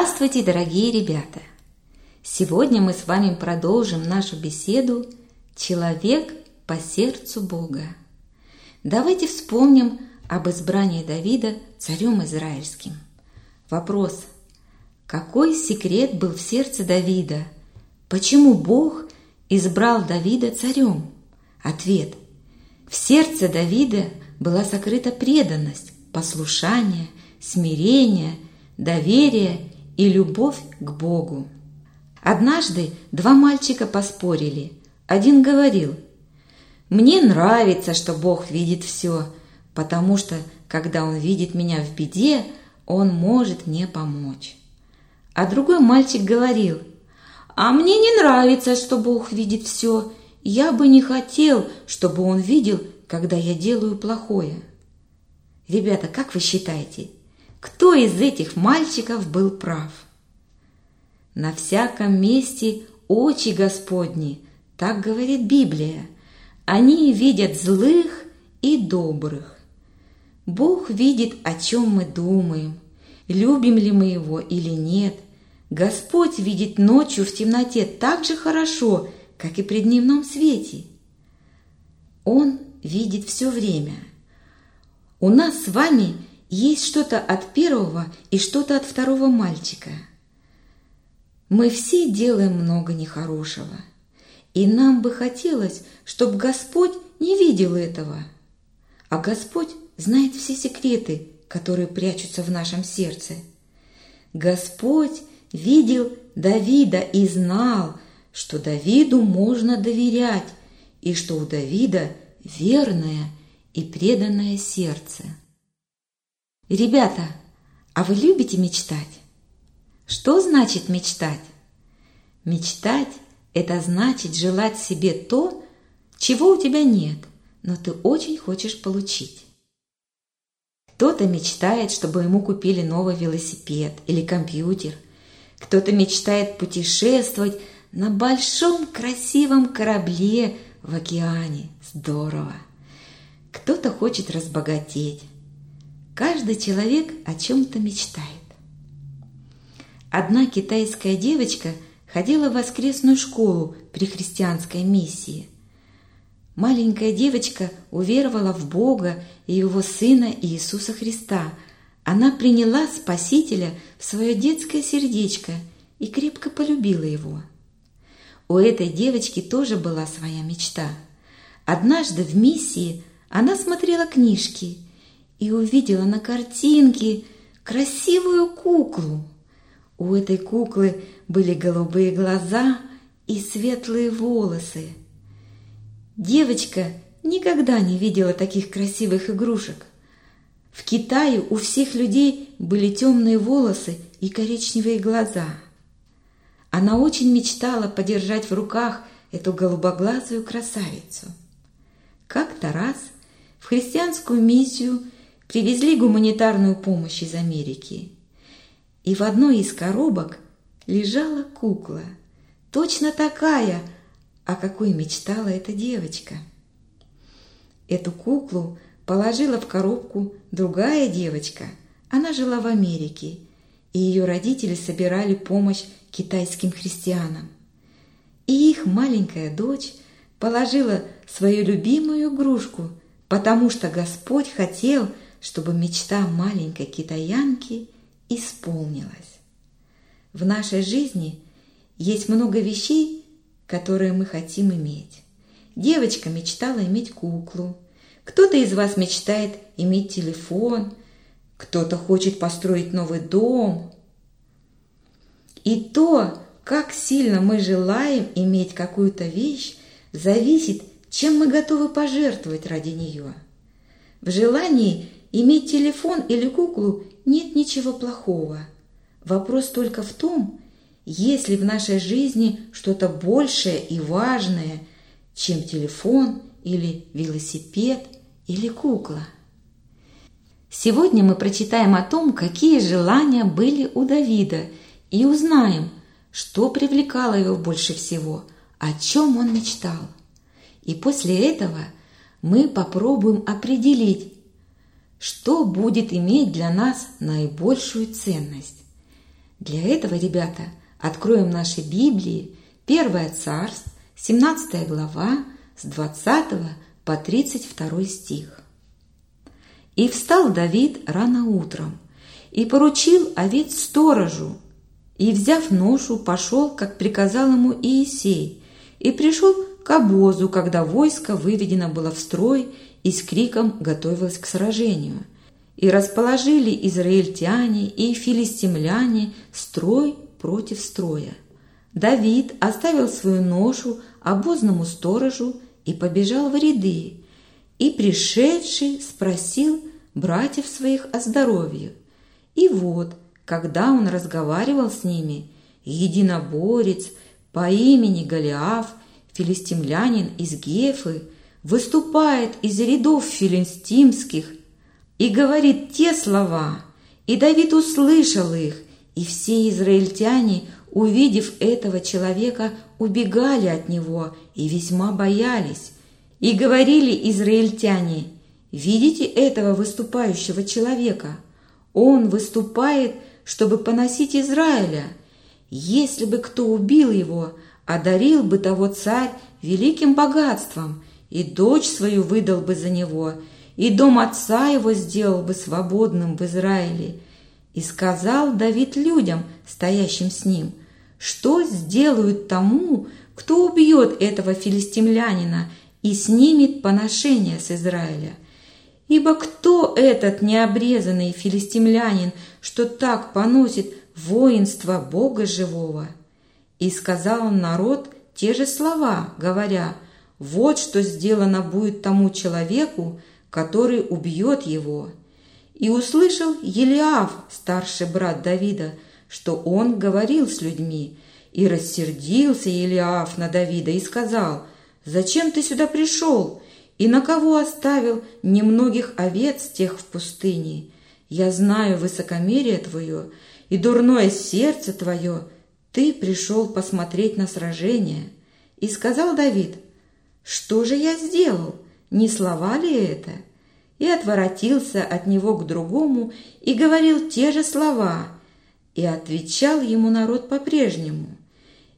Здравствуйте, дорогие ребята! Сегодня мы с вами продолжим нашу беседу «Человек по сердцу Бога». Давайте вспомним об избрании Давида царем израильским. Вопрос. Какой секрет был в сердце Давида? Почему Бог избрал Давида царем? Ответ. В сердце Давида была сокрыта преданность, послушание, смирение, доверие и любовь к Богу. Однажды два мальчика поспорили. Один говорил, «Мне нравится, что Бог видит все, потому что, когда Он видит меня в беде, Он может мне помочь». А другой мальчик говорил, «А мне не нравится, что Бог видит все. Я бы не хотел, чтобы Он видел, когда я делаю плохое». Ребята, как вы считаете, кто из этих мальчиков был прав? На всяком месте очи Господни, так говорит Библия. Они видят злых и добрых. Бог видит, о чем мы думаем, любим ли мы Его или нет. Господь видит ночью в темноте так же хорошо, как и при дневном свете. Он видит все время. У нас с вами есть что-то от первого и что-то от второго мальчика. Мы все делаем много нехорошего, и нам бы хотелось, чтобы Господь не видел этого. А Господь знает все секреты, которые прячутся в нашем сердце. Господь видел Давида и знал, что Давиду можно доверять, и что у Давида верное и преданное сердце. Ребята, а вы любите мечтать? Что значит мечтать? Мечтать – это значит желать себе то, чего у тебя нет, но ты очень хочешь получить. Кто-то мечтает, чтобы ему купили новый велосипед или компьютер. Кто-то мечтает путешествовать на большом красивом корабле в океане. Здорово! Кто-то хочет разбогатеть. Каждый человек о чем-то мечтает. Одна китайская девочка ходила в воскресную школу при христианской миссии. Маленькая девочка уверовала в Бога и Его Сына Иисуса Христа. Она приняла Спасителя в свое детское сердечко и крепко полюбила Его. У этой девочки тоже была своя мечта. Однажды в миссии она смотрела книжки и увидела на картинке красивую куклу. У этой куклы были голубые глаза и светлые волосы. Девочка никогда не видела таких красивых игрушек. В Китае у всех людей были темные волосы и коричневые глаза – она очень мечтала подержать в руках эту голубоглазую красавицу. Как-то раз в христианскую миссию привезли гуманитарную помощь из Америки, и в одной из коробок лежала кукла, точно такая, о какой мечтала эта девочка. Эту куклу положила в коробку другая девочка. Она жила в Америке, и ее родители собирали помощь китайским христианам. И их маленькая дочь положила свою любимую игрушку, потому что Господь хотел, чтобы мечта маленькой китаянки исполнилась. В нашей жизни есть много вещей, которые мы хотим иметь. Девочка мечтала иметь куклу, кто-то из вас мечтает иметь телефон, кто-то хочет построить новый дом, и то, как сильно мы желаем иметь какую-то вещь, зависит, чем мы готовы пожертвовать ради нее. В желании иметь телефон или куклу нет ничего плохого. Вопрос только в том, есть ли в нашей жизни что-то большее и важное, чем телефон или велосипед или кукла. Сегодня мы прочитаем о том, какие желания были у Давида – и узнаем, что привлекало его больше всего, о чем он мечтал. И после этого мы попробуем определить, что будет иметь для нас наибольшую ценность. Для этого, ребята, откроем наши Библии, 1 Царств, 17 глава, с 20 по 32 стих. «И встал Давид рано утром, и поручил овец сторожу, и, взяв ношу, пошел, как приказал ему Иисей, и пришел к обозу, когда войско выведено было в строй и с криком готовилось к сражению. И расположили израильтяне и филистимляне строй против строя. Давид оставил свою ношу обозному сторожу и побежал в ряды, и, пришедший, спросил братьев своих о здоровье. И вот – когда он разговаривал с ними, единоборец по имени Голиаф, филистимлянин из Гефы, выступает из рядов филистимских и говорит те слова, и Давид услышал их, и все израильтяне, увидев этого человека, убегали от него и весьма боялись. И говорили израильтяне, «Видите этого выступающего человека? Он выступает чтобы поносить Израиля. Если бы кто убил его, одарил бы того царь великим богатством, и дочь свою выдал бы за него, и дом отца его сделал бы свободным в Израиле. И сказал Давид людям, стоящим с ним, что сделают тому, кто убьет этого филистимлянина и снимет поношение с Израиля. Ибо кто этот необрезанный филистимлянин, что так поносит воинство Бога живого? И сказал народ те же слова, говоря, «Вот что сделано будет тому человеку, который убьет его». И услышал Елиав, старший брат Давида, что он говорил с людьми, и рассердился Елиав на Давида и сказал, «Зачем ты сюда пришел? И на кого оставил немногих овец тех в пустыне? Я знаю высокомерие твое и дурное сердце твое, ты пришел посмотреть на сражение». И сказал Давид, «Что же я сделал? Не слова ли это?» И отворотился от него к другому и говорил те же слова, и отвечал ему народ по-прежнему.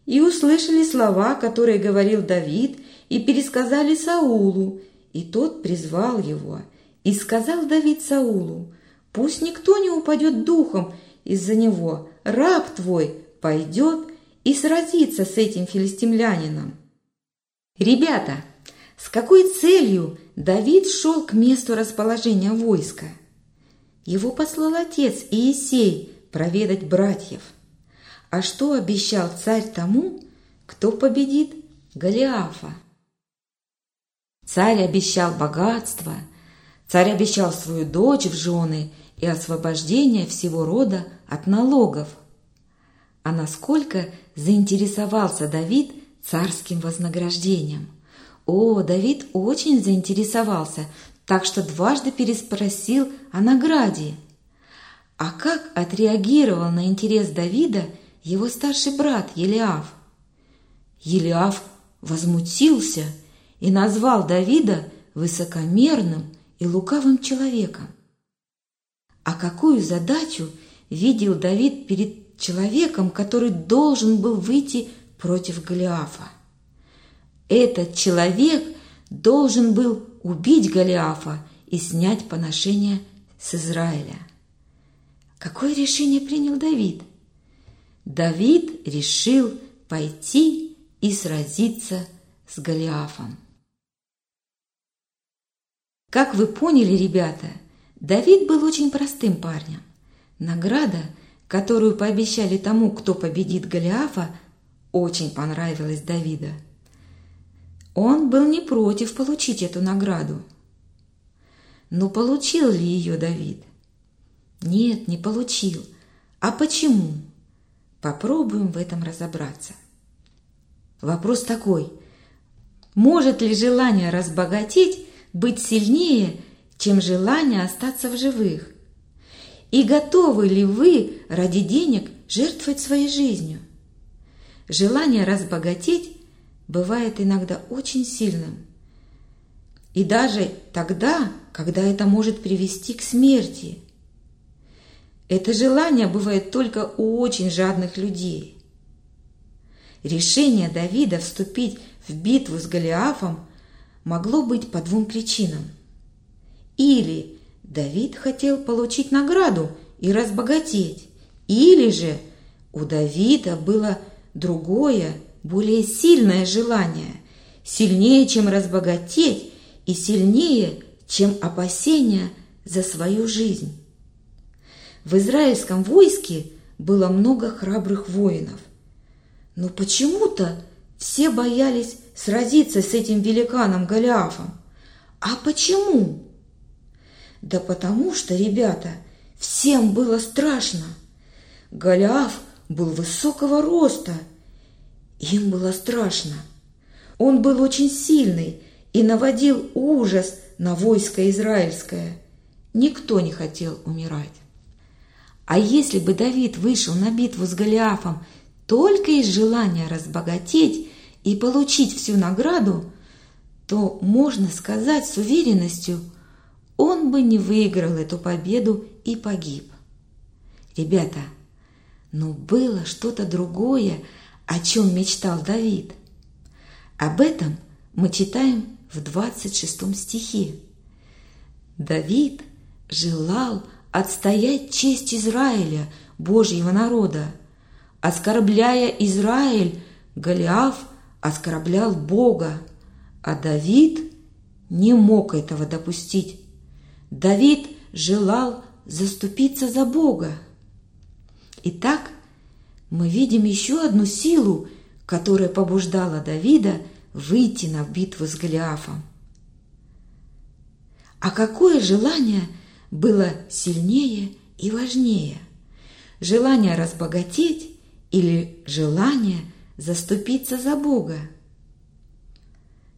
И услышали слова, которые говорил Давид, и пересказали Саулу, и тот призвал его. И сказал Давид Саулу, «Пусть никто не упадет духом из-за него, раб твой пойдет и сразиться с этим филистимлянином. Ребята, с какой целью Давид шел к месту расположения войска? Его послал отец Иисей проведать братьев. А что обещал царь тому, кто победит Голиафа? Царь обещал богатство, царь обещал свою дочь в жены и освобождение всего рода от налогов. А насколько заинтересовался Давид царским вознаграждением. О, Давид очень заинтересовался, так что дважды переспросил о награде. А как отреагировал на интерес Давида его старший брат Елиав? Елиав возмутился и назвал Давида высокомерным и лукавым человеком. А какую задачу видел Давид перед человеком, который должен был выйти против Голиафа. Этот человек должен был убить Голиафа и снять поношение с Израиля. Какое решение принял Давид? Давид решил пойти и сразиться с Голиафом. Как вы поняли, ребята, Давид был очень простым парнем. Награда – которую пообещали тому, кто победит Голиафа, очень понравилась Давида. Он был не против получить эту награду. Но получил ли ее Давид? Нет, не получил. А почему? Попробуем в этом разобраться. Вопрос такой. Может ли желание разбогатеть быть сильнее, чем желание остаться в живых? И готовы ли вы ради денег жертвовать своей жизнью? Желание разбогатеть бывает иногда очень сильным. И даже тогда, когда это может привести к смерти. Это желание бывает только у очень жадных людей. Решение Давида вступить в битву с Голиафом могло быть по двум причинам. Или Давид хотел получить награду и разбогатеть. Или же у Давида было другое, более сильное желание, сильнее, чем разбогатеть и сильнее, чем опасения за свою жизнь. В израильском войске было много храбрых воинов, но почему-то все боялись сразиться с этим великаном Голиафом. А почему? Да потому что, ребята, всем было страшно. Голиаф был высокого роста. Им было страшно. Он был очень сильный и наводил ужас на войско израильское. Никто не хотел умирать. А если бы Давид вышел на битву с Голиафом только из желания разбогатеть и получить всю награду, то можно сказать с уверенностью – он бы не выиграл эту победу и погиб. Ребята, но было что-то другое, о чем мечтал Давид. Об этом мы читаем в 26 стихе. Давид желал отстоять честь Израиля, Божьего народа. Оскорбляя Израиль, Голиаф оскорблял Бога, а Давид не мог этого допустить. Давид желал заступиться за Бога. Итак, мы видим еще одну силу, которая побуждала Давида выйти на битву с Голиафом. А какое желание было сильнее и важнее? Желание разбогатеть или желание заступиться за Бога?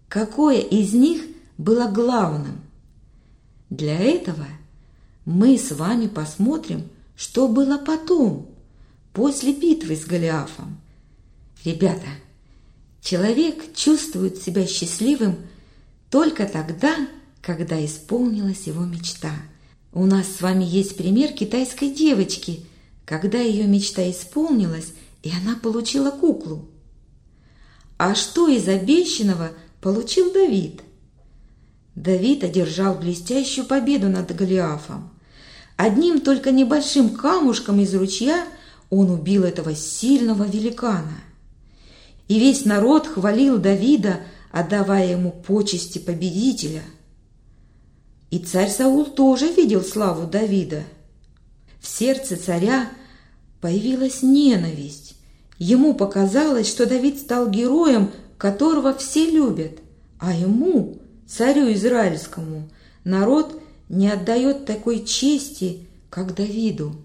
Какое из них было главным? Для этого мы с вами посмотрим, что было потом, после битвы с Голиафом. Ребята, человек чувствует себя счастливым только тогда, когда исполнилась его мечта. У нас с вами есть пример китайской девочки, когда ее мечта исполнилась, и она получила куклу. А что из обещанного получил Давид? Давид одержал блестящую победу над Голиафом. Одним только небольшим камушком из ручья он убил этого сильного великана. И весь народ хвалил Давида, отдавая ему почести победителя – и царь Саул тоже видел славу Давида. В сердце царя появилась ненависть. Ему показалось, что Давид стал героем, которого все любят, а ему, царю израильскому, народ не отдает такой чести, как Давиду.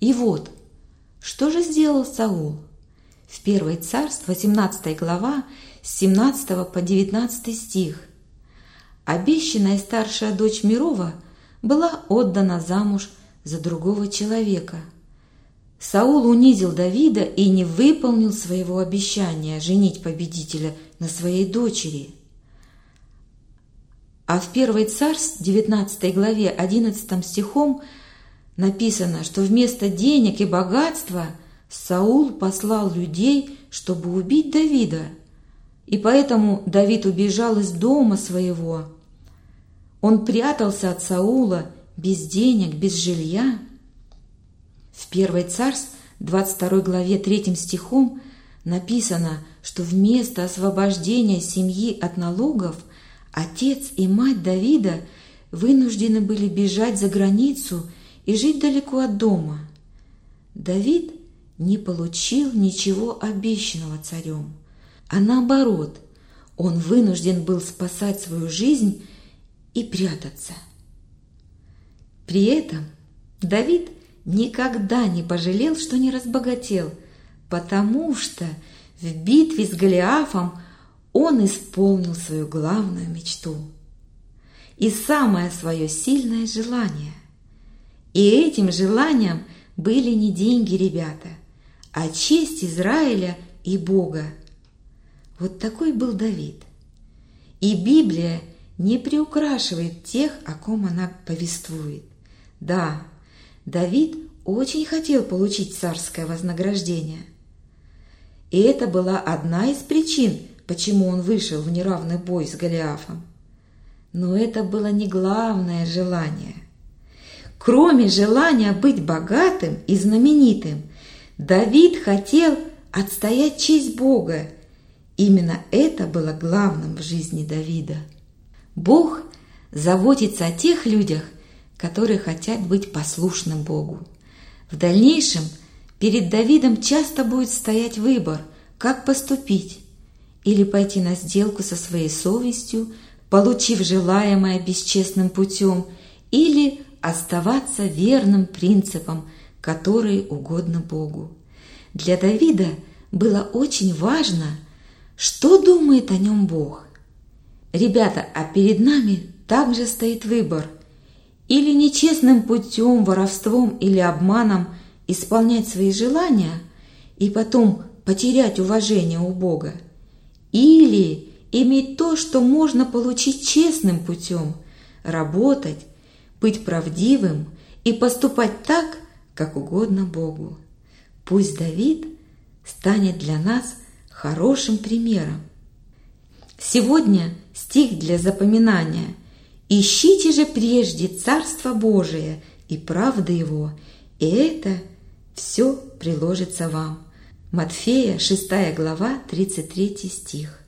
И вот, что же сделал Саул? В 1 царство, 18 глава, с 17 по 19 стих – Обещанная старшая дочь Мирова была отдана замуж за другого человека. Саул унизил Давида и не выполнил своего обещания женить победителя на своей дочери. А в 1 Царств, 19 главе, 11 стихом написано, что вместо денег и богатства Саул послал людей, чтобы убить Давида. И поэтому Давид убежал из дома своего – он прятался от Саула без денег, без жилья. В 1 Царств, 22 главе 3 стихом написано, что вместо освобождения семьи от налогов отец и мать Давида вынуждены были бежать за границу и жить далеко от дома. Давид не получил ничего обещанного царем, а наоборот, он вынужден был спасать свою жизнь и прятаться. При этом Давид никогда не пожалел, что не разбогател, потому что в битве с Голиафом он исполнил свою главную мечту и самое свое сильное желание. И этим желанием были не деньги, ребята, а честь Израиля и Бога. Вот такой был Давид. И Библия – не приукрашивает тех, о ком она повествует. Да, Давид очень хотел получить царское вознаграждение. И это была одна из причин, почему он вышел в неравный бой с Голиафом. Но это было не главное желание. Кроме желания быть богатым и знаменитым, Давид хотел отстоять честь Бога. Именно это было главным в жизни Давида. Бог заботится о тех людях, которые хотят быть послушным Богу. В дальнейшем перед Давидом часто будет стоять выбор, как поступить, или пойти на сделку со своей совестью, получив желаемое бесчестным путем, или оставаться верным принципам, которые угодны Богу. Для Давида было очень важно, что думает о нем Бог. Ребята, а перед нами также стоит выбор. Или нечестным путем, воровством или обманом исполнять свои желания и потом потерять уважение у Бога. Или иметь то, что можно получить честным путем, работать, быть правдивым и поступать так, как угодно Богу. Пусть Давид станет для нас хорошим примером. Сегодня стих для запоминания Ищите же прежде Царство Божие и правды Его, и это все приложится вам. Матфея, 6 глава, 33 стих.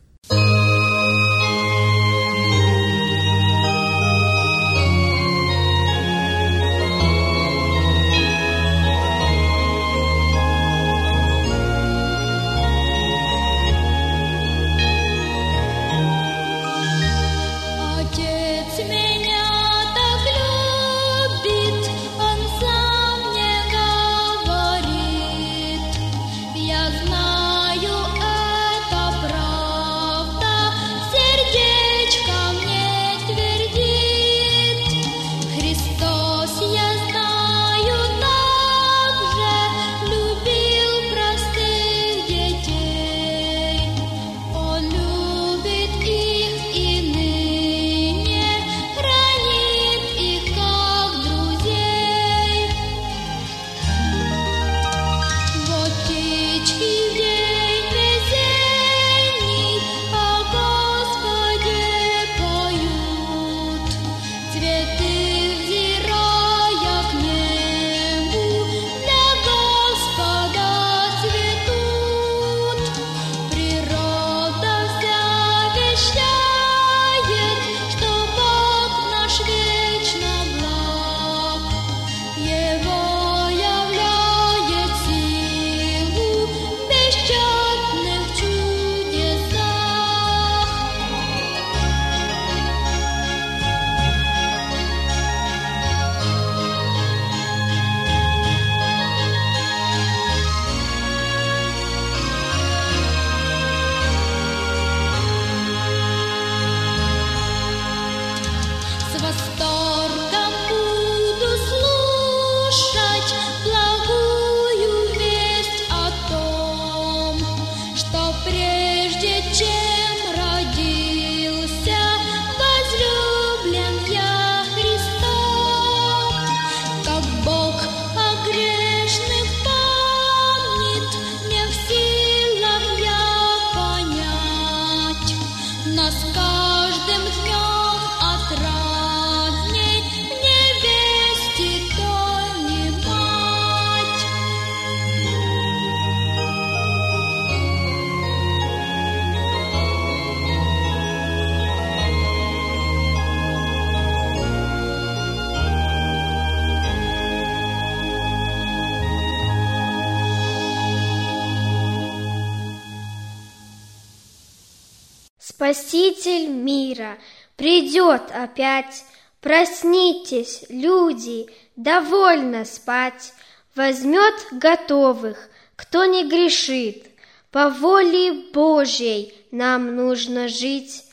Спаситель мира придет опять. Проснитесь, люди, довольно спать. Возьмет готовых, кто не грешит. По воле Божьей нам нужно жить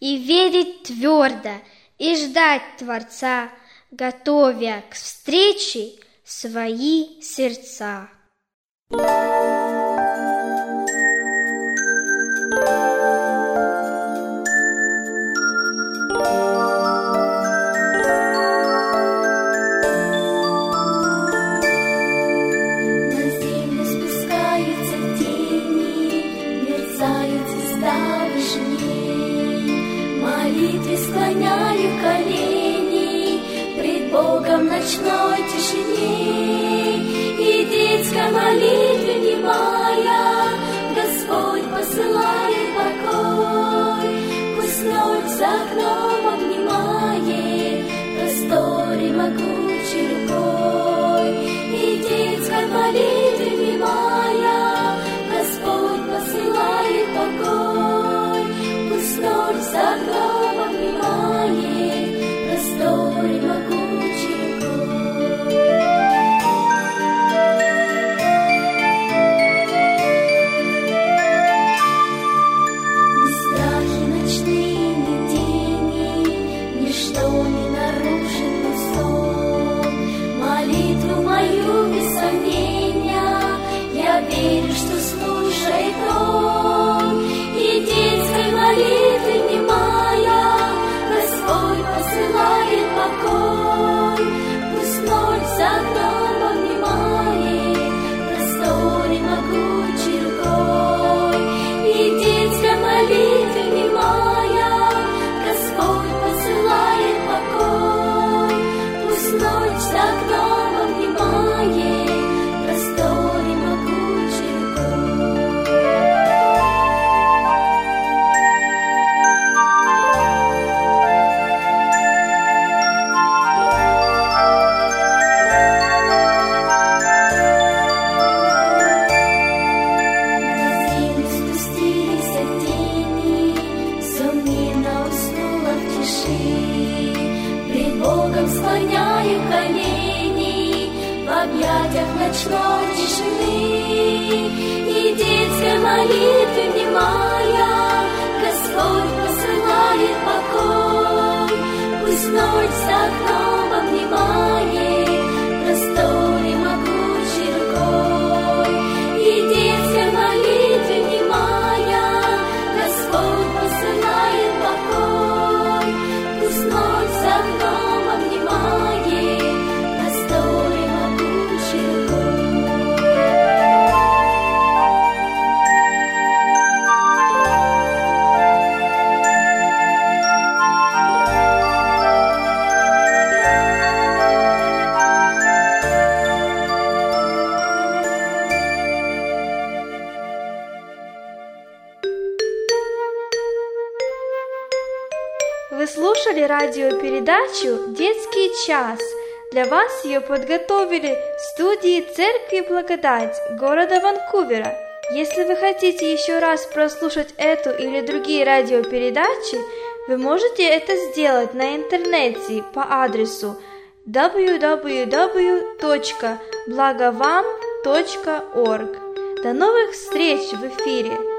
и верить твердо, и ждать Творца, готовя к встрече свои сердца. Ночной тишине и детской молитве внимая, Господь посылает греши. Пред Богом склоняю колени в объятиях ночной тишины. И детской молитвы внимая, Господь посылает покой. Пусть ночь за окном обнимает, слушали радиопередачу «Детский час». Для вас ее подготовили в студии Церкви Благодать города Ванкувера. Если вы хотите еще раз прослушать эту или другие радиопередачи, вы можете это сделать на интернете по адресу www.blagovam.org. До новых встреч в эфире!